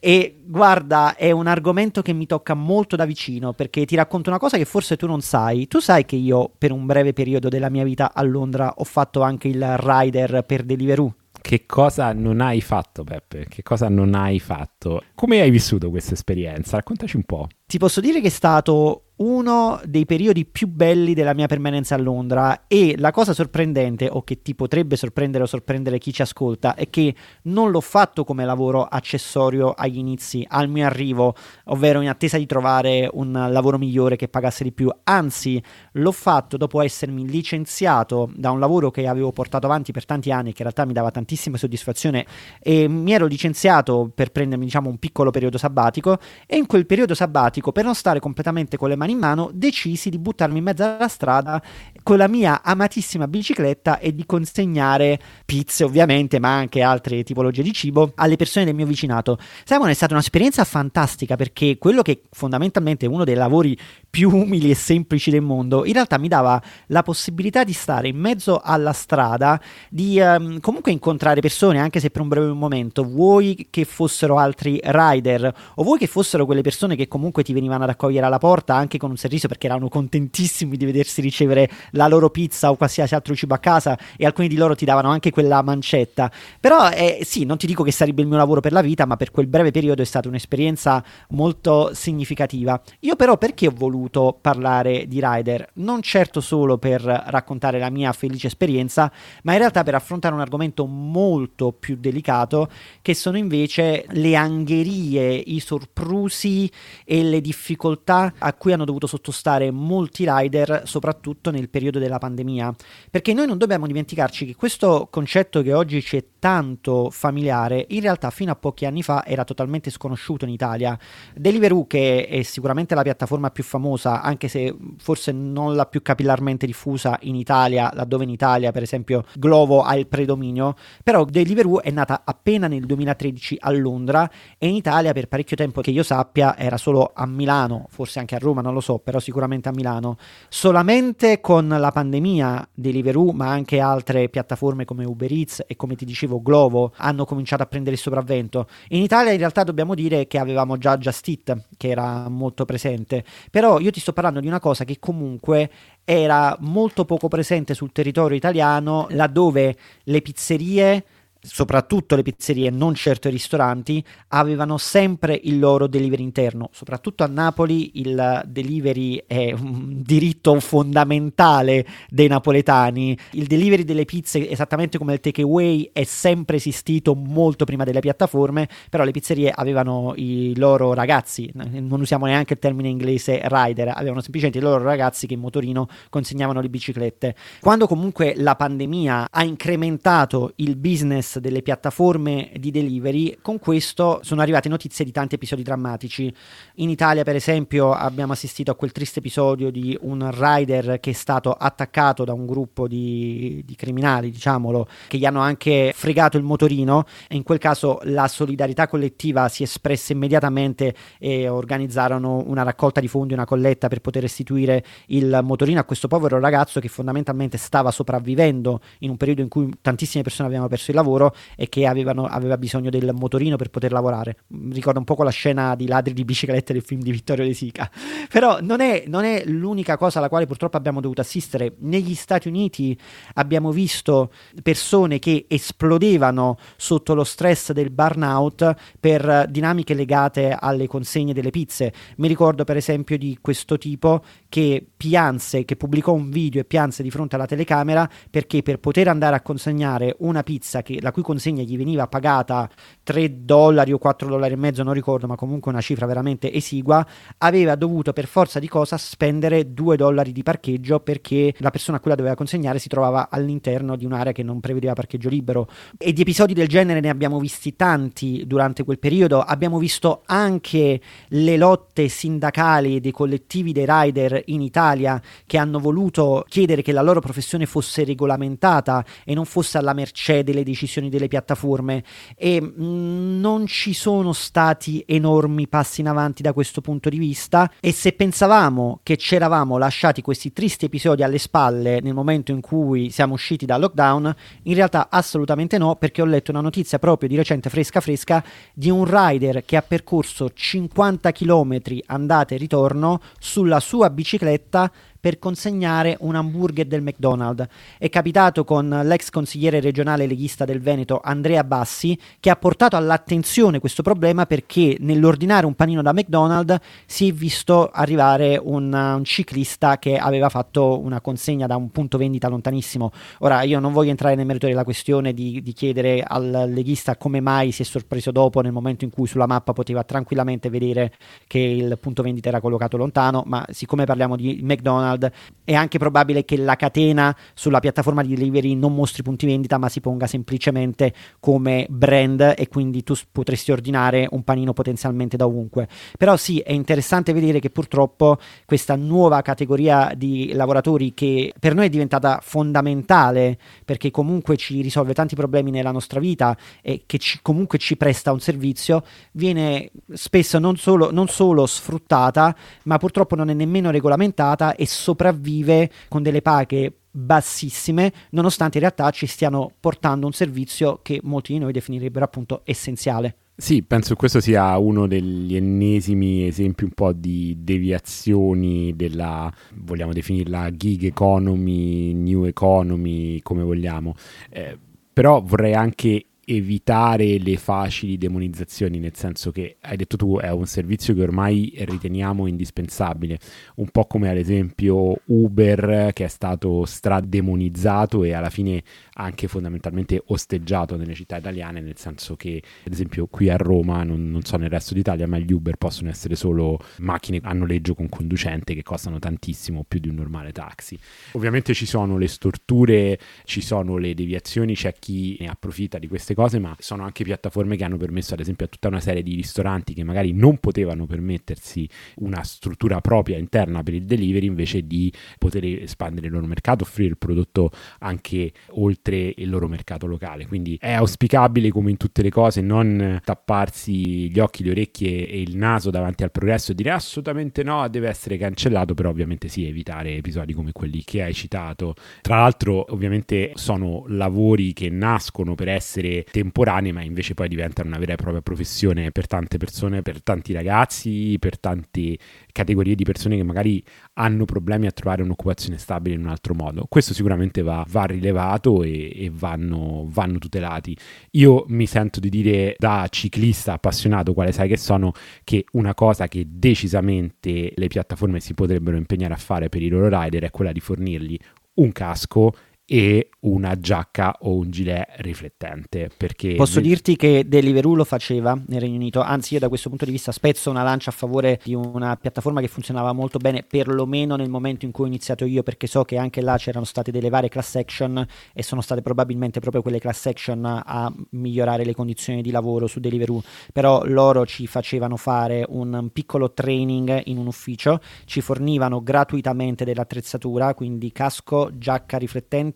E guarda, è un argomento che mi tocca molto da vicino perché ti racconto una cosa che forse tu non sai. Tu sai che io per un breve periodo della mia vita a Londra ho fatto anche il rider per Deliveroo. Che cosa non hai fatto, Peppe? Che cosa non hai fatto? Come hai vissuto questa esperienza? Raccontaci un po'. Ti posso dire che è stato uno dei periodi più belli della mia permanenza a Londra e la cosa sorprendente, o che ti potrebbe sorprendere o sorprendere chi ci ascolta, è che non l'ho fatto come lavoro accessorio agli inizi, al mio arrivo, ovvero in attesa di trovare un lavoro migliore che pagasse di più, anzi l'ho fatto dopo essermi licenziato da un lavoro che avevo portato avanti per tanti anni, che in realtà mi dava tantissima soddisfazione e mi ero licenziato per prendermi diciamo un piccolo periodo sabbatico e in quel periodo sabbatico per non stare completamente con le mani in mano, decisi di buttarmi in mezzo alla strada con la mia amatissima bicicletta e di consegnare pizze ovviamente, ma anche altre tipologie di cibo alle persone del mio vicinato. Simon è stata un'esperienza fantastica perché quello che fondamentalmente è uno dei lavori più umili e semplici del mondo, in realtà mi dava la possibilità di stare in mezzo alla strada, di um, comunque incontrare persone anche se per un breve momento, vuoi che fossero altri rider o vuoi che fossero quelle persone che comunque ti venivano ad accogliere alla porta anche con un sorriso perché erano contentissimi di vedersi ricevere la loro pizza o qualsiasi altro cibo a casa e alcuni di loro ti davano anche quella mancetta. Però eh, sì, non ti dico che sarebbe il mio lavoro per la vita, ma per quel breve periodo è stata un'esperienza molto significativa. Io però perché ho voluto parlare di Rider? Non certo solo per raccontare la mia felice esperienza, ma in realtà per affrontare un argomento molto più delicato che sono invece le angherie, i sorprusi e le difficoltà a cui hanno dovuto sottostare molti rider, soprattutto nel periodo della pandemia. Perché noi non dobbiamo dimenticarci che questo concetto che oggi ci è tanto familiare, in realtà fino a pochi anni fa era totalmente sconosciuto in Italia. Deliveroo, che è sicuramente la piattaforma più famosa, anche se forse non la più capillarmente diffusa in Italia, laddove in Italia, per esempio, Glovo ha il predominio, però Deliveroo è nata appena nel 2013 a Londra e in Italia per parecchio tempo che io sappia era solo a Milano, forse anche a Roma, non lo so, però sicuramente a Milano. Solamente con la pandemia Deliveroo, ma anche altre piattaforme come Uber Eats e come ti dicevo Glovo hanno cominciato a prendere il sopravvento. In Italia in realtà dobbiamo dire che avevamo già Just Eat che era molto presente, però io ti sto parlando di una cosa che comunque era molto poco presente sul territorio italiano, laddove le pizzerie soprattutto le pizzerie, non certo i ristoranti, avevano sempre il loro delivery interno. Soprattutto a Napoli il delivery è un diritto fondamentale dei napoletani. Il delivery delle pizze, esattamente come il takeaway, è sempre esistito molto prima delle piattaforme, però le pizzerie avevano i loro ragazzi, non usiamo neanche il termine inglese rider, avevano semplicemente i loro ragazzi che in motorino consegnavano le biciclette. Quando comunque la pandemia ha incrementato il business delle piattaforme di delivery, con questo sono arrivate notizie di tanti episodi drammatici. In Italia, per esempio, abbiamo assistito a quel triste episodio di un rider che è stato attaccato da un gruppo di, di criminali, diciamolo, che gli hanno anche fregato il motorino. E in quel caso la solidarietà collettiva si è espressa immediatamente e organizzarono una raccolta di fondi, una colletta per poter restituire il motorino a questo povero ragazzo che fondamentalmente stava sopravvivendo in un periodo in cui tantissime persone avevano perso il lavoro e che avevano, aveva bisogno del motorino per poter lavorare. Ricorda un po' la scena di ladri di biciclette del film di Vittorio De Sica. Però non è, non è l'unica cosa alla quale purtroppo abbiamo dovuto assistere. Negli Stati Uniti abbiamo visto persone che esplodevano sotto lo stress del burnout per dinamiche legate alle consegne delle pizze. Mi ricordo per esempio di questo tipo che pianse, che pubblicò un video e pianse di fronte alla telecamera perché per poter andare a consegnare una pizza che, la cui consegna gli veniva pagata 3 dollari o 4 dollari e mezzo, non ricordo, ma comunque una cifra veramente esigua, aveva dovuto per forza di cosa spendere 2 dollari di parcheggio perché la persona a cui la doveva consegnare si trovava all'interno di un'area che non prevedeva parcheggio libero. E di episodi del genere ne abbiamo visti tanti durante quel periodo. Abbiamo visto anche le lotte sindacali dei collettivi dei rider in Italia che hanno voluto chiedere che la loro professione fosse regolamentata e non fosse alla mercé delle decisioni delle piattaforme e mm, non ci sono stati enormi passi in avanti da questo punto di vista e se pensavamo che ci eravamo lasciati questi tristi episodi alle spalle nel momento in cui siamo usciti dal lockdown, in realtà assolutamente no perché ho letto una notizia proprio di recente fresca fresca di un rider che ha percorso 50 km andata e ritorno sulla sua bicicletta per consegnare un hamburger del McDonald's. È capitato con l'ex consigliere regionale leghista del Veneto Andrea Bassi che ha portato all'attenzione questo problema perché nell'ordinare un panino da McDonald's si è visto arrivare un, un ciclista che aveva fatto una consegna da un punto vendita lontanissimo. Ora io non voglio entrare nel merito della questione di, di chiedere al leghista come mai si è sorpreso dopo nel momento in cui sulla mappa poteva tranquillamente vedere che il punto vendita era collocato lontano, ma siccome parliamo di McDonald's McDonald's, è anche probabile che la catena sulla piattaforma di delivery non mostri punti vendita, ma si ponga semplicemente come brand e quindi tu potresti ordinare un panino potenzialmente da ovunque. Però sì, è interessante vedere che purtroppo questa nuova categoria di lavoratori che per noi è diventata fondamentale perché comunque ci risolve tanti problemi nella nostra vita e che ci, comunque ci presta un servizio, viene spesso non solo, non solo sfruttata, ma purtroppo non è nemmeno regolamentata e sopravvive con delle paghe bassissime, nonostante in realtà ci stiano portando un servizio che molti di noi definirebbero appunto essenziale. Sì, penso che questo sia uno degli ennesimi esempi un po' di deviazioni della, vogliamo definirla gig economy, new economy, come vogliamo. Eh, però vorrei anche evitare le facili demonizzazioni, nel senso che hai detto tu è un servizio che ormai riteniamo indispensabile, un po' come ad esempio Uber che è stato strademonizzato e alla fine anche fondamentalmente osteggiato nelle città italiane, nel senso che ad esempio qui a Roma, non, non so nel resto d'Italia, ma gli Uber possono essere solo macchine a noleggio con conducente che costano tantissimo, più di un normale taxi. Ovviamente ci sono le storture, ci sono le deviazioni, c'è chi ne approfitta di queste cose, ma sono anche piattaforme che hanno permesso ad esempio a tutta una serie di ristoranti che magari non potevano permettersi una struttura propria interna per il delivery invece di poter espandere il loro mercato, offrire il prodotto anche oltre oltre il loro mercato locale. Quindi è auspicabile, come in tutte le cose, non tapparsi gli occhi, le orecchie e il naso davanti al progresso e dire assolutamente no, deve essere cancellato, però ovviamente sì, evitare episodi come quelli che hai citato. Tra l'altro, ovviamente sono lavori che nascono per essere cose temporanee, ma invece poi diventano una vera e propria professione per tante persone, per tanti ragazzi, per tante categorie di persone che magari hanno problemi a trovare un'occupazione stabile in un altro modo. Questo sicuramente va, va rilevato e, e vanno, vanno, tutelati. Io mi sento di dire da ciclista appassionato, quale sai che sono, che una cosa che decisamente le piattaforme si potrebbero impegnare a fare per i loro rider è quella di fornirgli un casco e una giacca o un gilet riflettente. Perché Posso dirti che Deliveroo lo faceva nel Regno Unito, anzi io da questo punto di vista spezzo una lancia a favore di una piattaforma che funzionava molto bene, perlomeno nel momento in cui ho iniziato io, perché so che anche là c'erano state delle varie class action e sono state probabilmente proprio quelle class action a migliorare le condizioni di lavoro su Deliveroo, però loro ci facevano fare un piccolo training in un ufficio, ci fornivano gratuitamente dell'attrezzatura, quindi casco, giacca riflettente,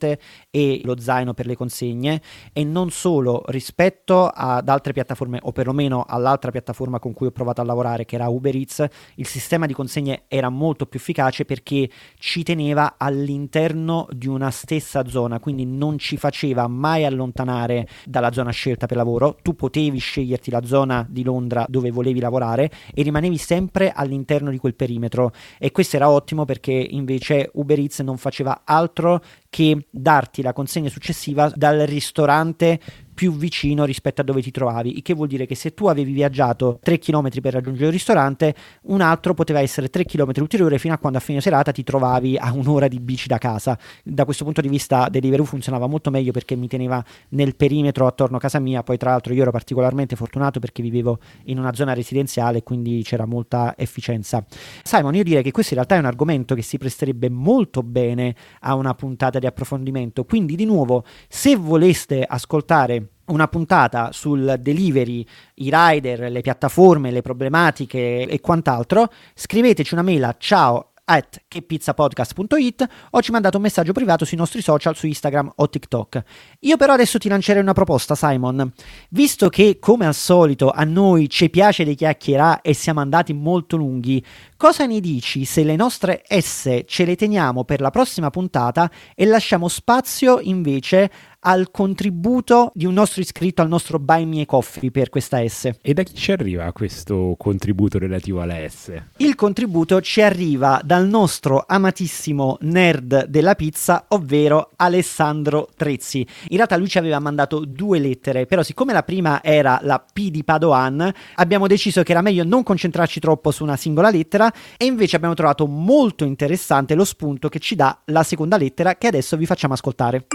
e lo zaino per le consegne e non solo rispetto ad altre piattaforme o perlomeno all'altra piattaforma con cui ho provato a lavorare che era Uber Eats, il sistema di consegne era molto più efficace perché ci teneva all'interno di una stessa zona, quindi non ci faceva mai allontanare dalla zona scelta per lavoro, tu potevi sceglierti la zona di Londra dove volevi lavorare e rimanevi sempre all'interno di quel perimetro. E questo era ottimo perché invece Uber Eats non faceva altro che darti la consegna successiva dal ristorante più vicino rispetto a dove ti trovavi, il che vuol dire che se tu avevi viaggiato 3 km per raggiungere il ristorante, un altro poteva essere 3 km ulteriore fino a quando a fine serata ti trovavi a un'ora di bici da casa. Da questo punto di vista Deliveroo funzionava molto meglio perché mi teneva nel perimetro attorno a casa mia, poi tra l'altro io ero particolarmente fortunato perché vivevo in una zona residenziale, quindi c'era molta efficienza. Simon, io direi che questo in realtà è un argomento che si presterebbe molto bene a una puntata di approfondimento, quindi di nuovo, se voleste ascoltare una puntata sul delivery, i rider, le piattaforme, le problematiche e quant'altro, scriveteci una mail a ciao at chepizzapodcast.it o ci mandate un messaggio privato sui nostri social su Instagram o TikTok. Io però adesso ti lancerei una proposta, Simon. Visto che, come al solito, a noi ci piace di chiacchierare e siamo andati molto lunghi, cosa ne dici se le nostre S ce le teniamo per la prossima puntata e lasciamo spazio invece al contributo di un nostro iscritto al nostro Buy Me Coffee per questa S. E da chi ci arriva questo contributo relativo alla S? Il contributo ci arriva dal nostro amatissimo nerd della pizza, ovvero Alessandro Trezzi. In realtà lui ci aveva mandato due lettere, però siccome la prima era la P di Padoan, abbiamo deciso che era meglio non concentrarci troppo su una singola lettera e invece abbiamo trovato molto interessante lo spunto che ci dà la seconda lettera che adesso vi facciamo ascoltare.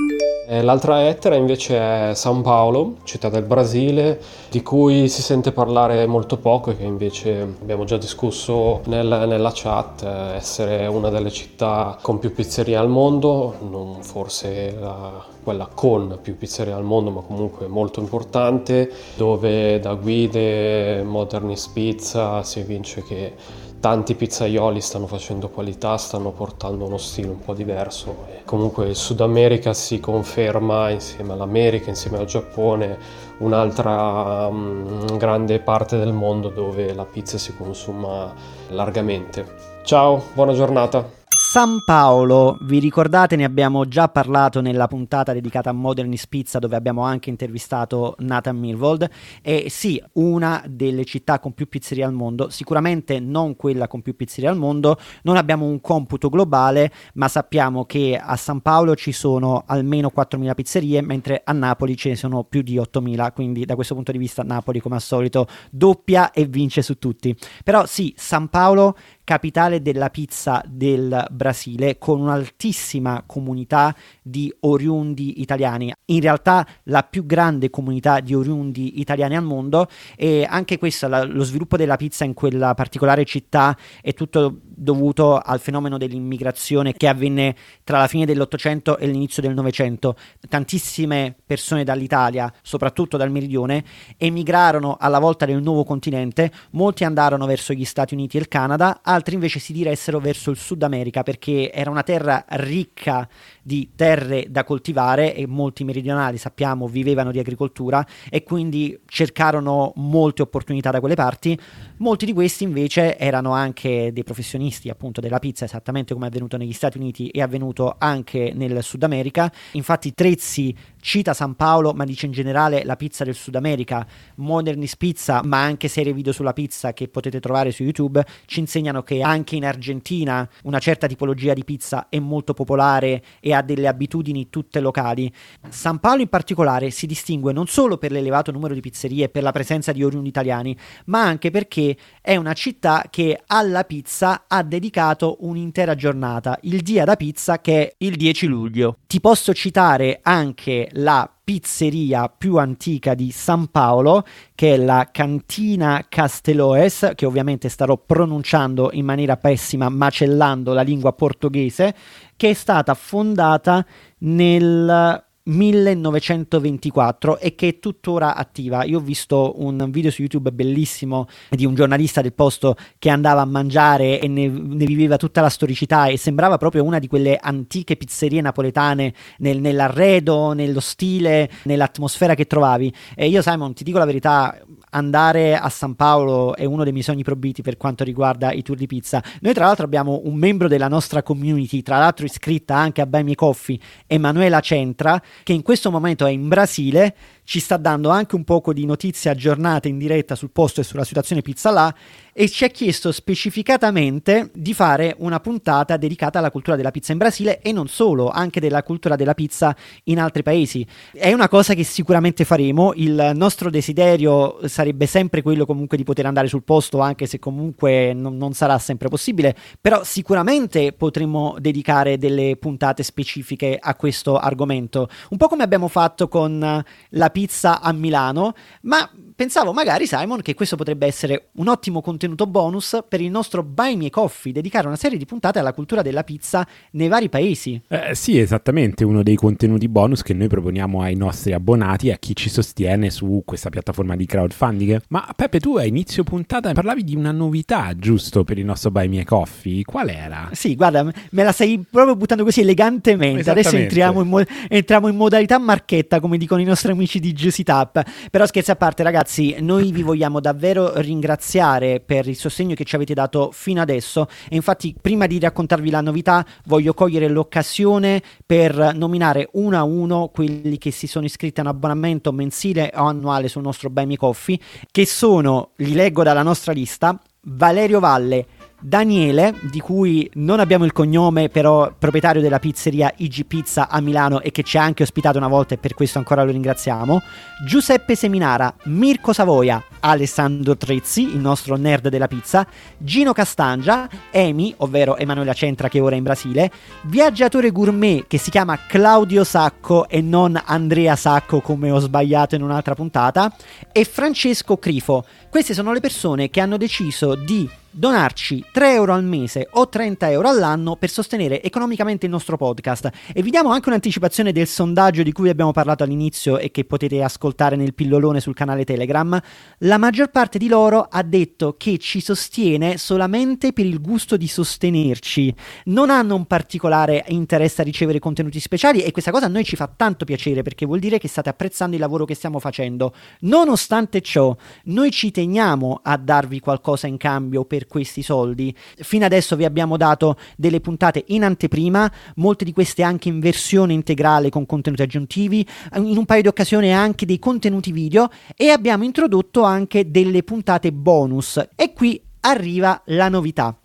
Eh, l'altra lettera invece è San Paolo, città del Brasile, di cui si sente parlare molto poco e che invece abbiamo già discusso nel, nella chat, eh, essere una delle città con più pizzerie al mondo, non forse la, quella con più pizzerie al mondo, ma comunque molto importante, dove da guide Modernist Pizza si evince che tanti pizzaioli stanno facendo qualità, stanno portando uno stile un po' diverso. E comunque il Sud America si conferma insieme all'America, insieme al Giappone, un'altra um, grande parte del mondo dove la pizza si consuma largamente. Ciao, buona giornata. San Paolo, vi ricordate, ne abbiamo già parlato nella puntata dedicata a Modernist Pizza dove abbiamo anche intervistato Nathan Mirvold e sì, una delle città con più pizzerie al mondo, sicuramente non quella con più pizzerie al mondo, non abbiamo un computo globale, ma sappiamo che a San Paolo ci sono almeno 4.000 pizzerie, mentre a Napoli ce ne sono più di 8.000, quindi da questo punto di vista Napoli come al solito doppia e vince su tutti. Però sì, San Paolo capitale della pizza del Brasile, con un'altissima comunità di oriundi italiani. In realtà la più grande comunità di oriundi italiani al mondo e anche questo, la, lo sviluppo della pizza in quella particolare città è tutto dovuto al fenomeno dell'immigrazione che avvenne tra la fine dell'Ottocento e l'inizio del Novecento. Tantissime persone dall'Italia, soprattutto dal meridione, emigrarono alla volta del nuovo continente, molti andarono verso gli Stati Uniti e il Canada, altri invece si diressero verso il Sud America perché era una terra ricca di terre da coltivare e molti meridionali sappiamo vivevano di agricoltura e quindi cercarono molte opportunità da quelle parti. Molti di questi invece erano anche dei professionisti protagonisti appunto della pizza, esattamente come è avvenuto negli Stati Uniti e è avvenuto anche nel Sud America. Infatti Trezzi cita San Paolo, ma dice in generale la pizza del Sud America, Modernis Pizza, ma anche serie video sulla pizza che potete trovare su YouTube, ci insegnano che anche in Argentina una certa tipologia di pizza è molto popolare e ha delle abitudini tutte locali. San Paolo in particolare si distingue non solo per l'elevato numero di pizzerie e per la presenza di oriundi italiani, ma anche perché è una città che alla pizza ha dedicato un'intera giornata, il dia da pizza che è il 10 luglio. Ti posso citare anche la pizzeria più antica di San Paolo, che è la Cantina Casteloes, che ovviamente starò pronunciando in maniera pessima, macellando la lingua portoghese, che è stata fondata nel 1924 e che è tuttora attiva. Io ho visto un video su YouTube bellissimo di un giornalista del posto che andava a mangiare e ne, ne viveva tutta la storicità e sembrava proprio una di quelle antiche pizzerie napoletane nel, nell'arredo, nello stile, nell'atmosfera che trovavi. E io, Simon, ti dico la verità, andare a San Paolo è uno dei miei sogni probiti per quanto riguarda i tour di pizza. Noi, tra l'altro, abbiamo un membro della nostra community, tra l'altro iscritta anche a Buy Me Coffee, Emanuela Centra, che in questo momento è in Brasile, ci sta dando anche un poco di notizie aggiornate in diretta sul posto e sulla situazione pizza là e ci ha chiesto specificatamente di fare una puntata dedicata alla cultura della pizza in Brasile e non solo, anche della cultura della pizza in altri paesi. È una cosa che sicuramente faremo, il nostro desiderio sarebbe sempre quello comunque di poter andare sul posto, anche se comunque non, non sarà sempre possibile, però sicuramente potremo dedicare delle puntate specifiche a questo argomento, un po' come abbiamo fatto con la pizza a Milano, ma pensavo magari Simon che questo potrebbe essere un ottimo contenuto bonus per il nostro Buy Me Coffee, dedicare una serie di puntate alla cultura della pizza nei vari paesi. Eh, sì, esattamente, uno dei contenuti bonus che noi proponiamo ai nostri abbonati e a chi ci sostiene su questa piattaforma di crowdfunding. Ma Peppe, tu a inizio puntata parlavi di una novità, giusto, per il nostro Buy Me Coffee. Qual era? Sì, guarda, me la stai proprio buttando così elegantemente. Adesso entriamo in, mo- entriamo in modalità marchetta, come dicono i nostri amici di Juicy Tap. Però scherzi a parte, ragazzi noi vi vogliamo davvero ringraziare per il sostegno che ci avete dato fino adesso e infatti prima di raccontarvi la novità voglio cogliere l'occasione per nominare uno a uno quelli che si sono iscritti a un abbonamento mensile o annuale sul nostro Buy Me Coffee che sono, li leggo dalla nostra lista, Valerio Valle, Daniele, di cui non abbiamo il cognome, però proprietario della pizzeria IG Pizza a Milano e che ci ha anche ospitato una volta e per questo ancora lo ringraziamo, Giuseppe Seminara, Mirko Savoia, Alessandro Trezzi, il nostro nerd della pizza, Gino Castangia, Emi, ovvero Emanuela Centra che ora è in Brasile, viaggiatore gourmet che si chiama Claudio Sacco e non Andrea Sacco come ho sbagliato in un'altra puntata, e Francesco Crifo. Queste sono le persone che hanno deciso di donarci 3 euro al mese o 30 euro all'anno per sostenere economicamente il nostro podcast. E vi diamo anche un'anticipazione del sondaggio di cui abbiamo parlato all'inizio e che potete ascoltare nel pillolone sul canale Telegram. La maggior parte di loro ha detto che ci sostiene solamente per il gusto di sostenerci. Non hanno un particolare interesse a ricevere contenuti speciali e questa cosa a noi ci fa tanto piacere perché vuol dire che state apprezzando il lavoro che stiamo facendo. Nonostante ciò noi ci teniamo a darvi qualcosa in cambio per per questi soldi. Fino adesso vi abbiamo dato delle puntate in anteprima, molte di queste anche in versione integrale con contenuti aggiuntivi, in un paio di occasioni anche dei contenuti video e abbiamo introdotto anche delle puntate bonus. E qui arriva la novità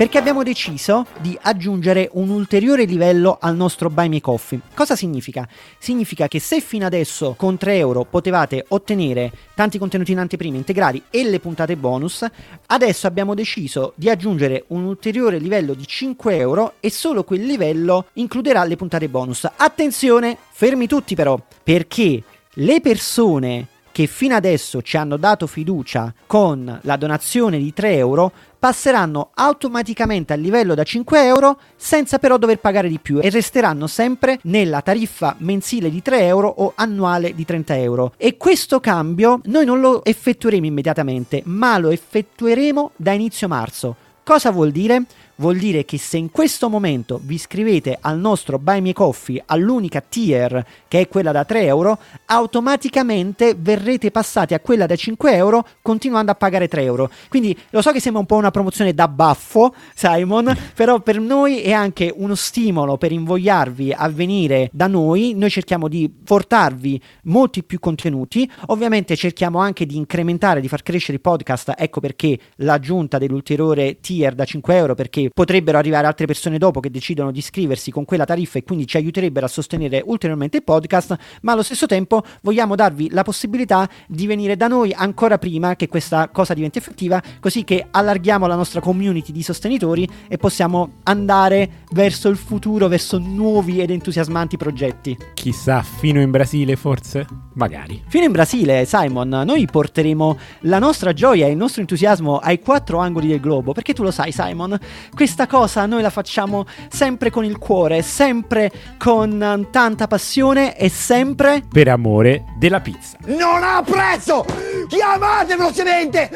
perché abbiamo deciso di aggiungere un ulteriore livello al nostro Buy Me Coffee. Cosa significa? Significa che se fino adesso con 3 euro potevate ottenere tanti contenuti in anteprima integrali e le puntate bonus, adesso abbiamo deciso di aggiungere un ulteriore livello di 5 euro e solo quel livello includerà le puntate bonus. Attenzione, fermi tutti però, perché le persone che fino adesso ci hanno dato fiducia con la donazione di 3 euro passeranno automaticamente al livello da 5 euro senza però dover pagare di più e resteranno sempre nella tariffa mensile di 3 euro o annuale di 30 euro. E questo cambio noi non lo effettueremo immediatamente, ma lo effettueremo da inizio marzo. Cosa vuol dire? Vuol dire che se in questo momento vi iscrivete al nostro Buy Me Coffee all'unica tier che è quella da 3 euro, automaticamente verrete passati a quella da 5 euro continuando a pagare 3 euro. Quindi lo so che sembra un po' una promozione da baffo, Simon, però per noi è anche uno stimolo per invogliarvi a venire da noi. Noi cerchiamo di portarvi molti più contenuti. Ovviamente cerchiamo anche di incrementare, di far crescere il podcast. Ecco perché l'aggiunta dell'ulteriore tier da 5 euro, perché potrebbero arrivare altre persone dopo che decidono di iscriversi con quella tariffa e quindi ci aiuterebbero a sostenere ulteriormente il podcast. Ma allo stesso tempo vogliamo darvi la possibilità di venire da noi ancora prima che questa cosa diventi effettiva, così che allarghiamo la nostra community di sostenitori e possiamo andare verso il futuro, verso nuovi ed entusiasmanti progetti. Chissà, fino in Brasile forse? Magari. Fino in Brasile, Simon, noi porteremo la nostra gioia e il nostro entusiasmo ai quattro angoli del globo, perché tu lo sai, Simon, questa cosa noi la facciamo sempre con il cuore, sempre con tanta passione e sempre Per amore della pizza. Non ha prezzo! Chiamate velocemente!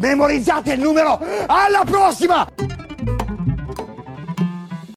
Memorizzate il numero! Alla prossima!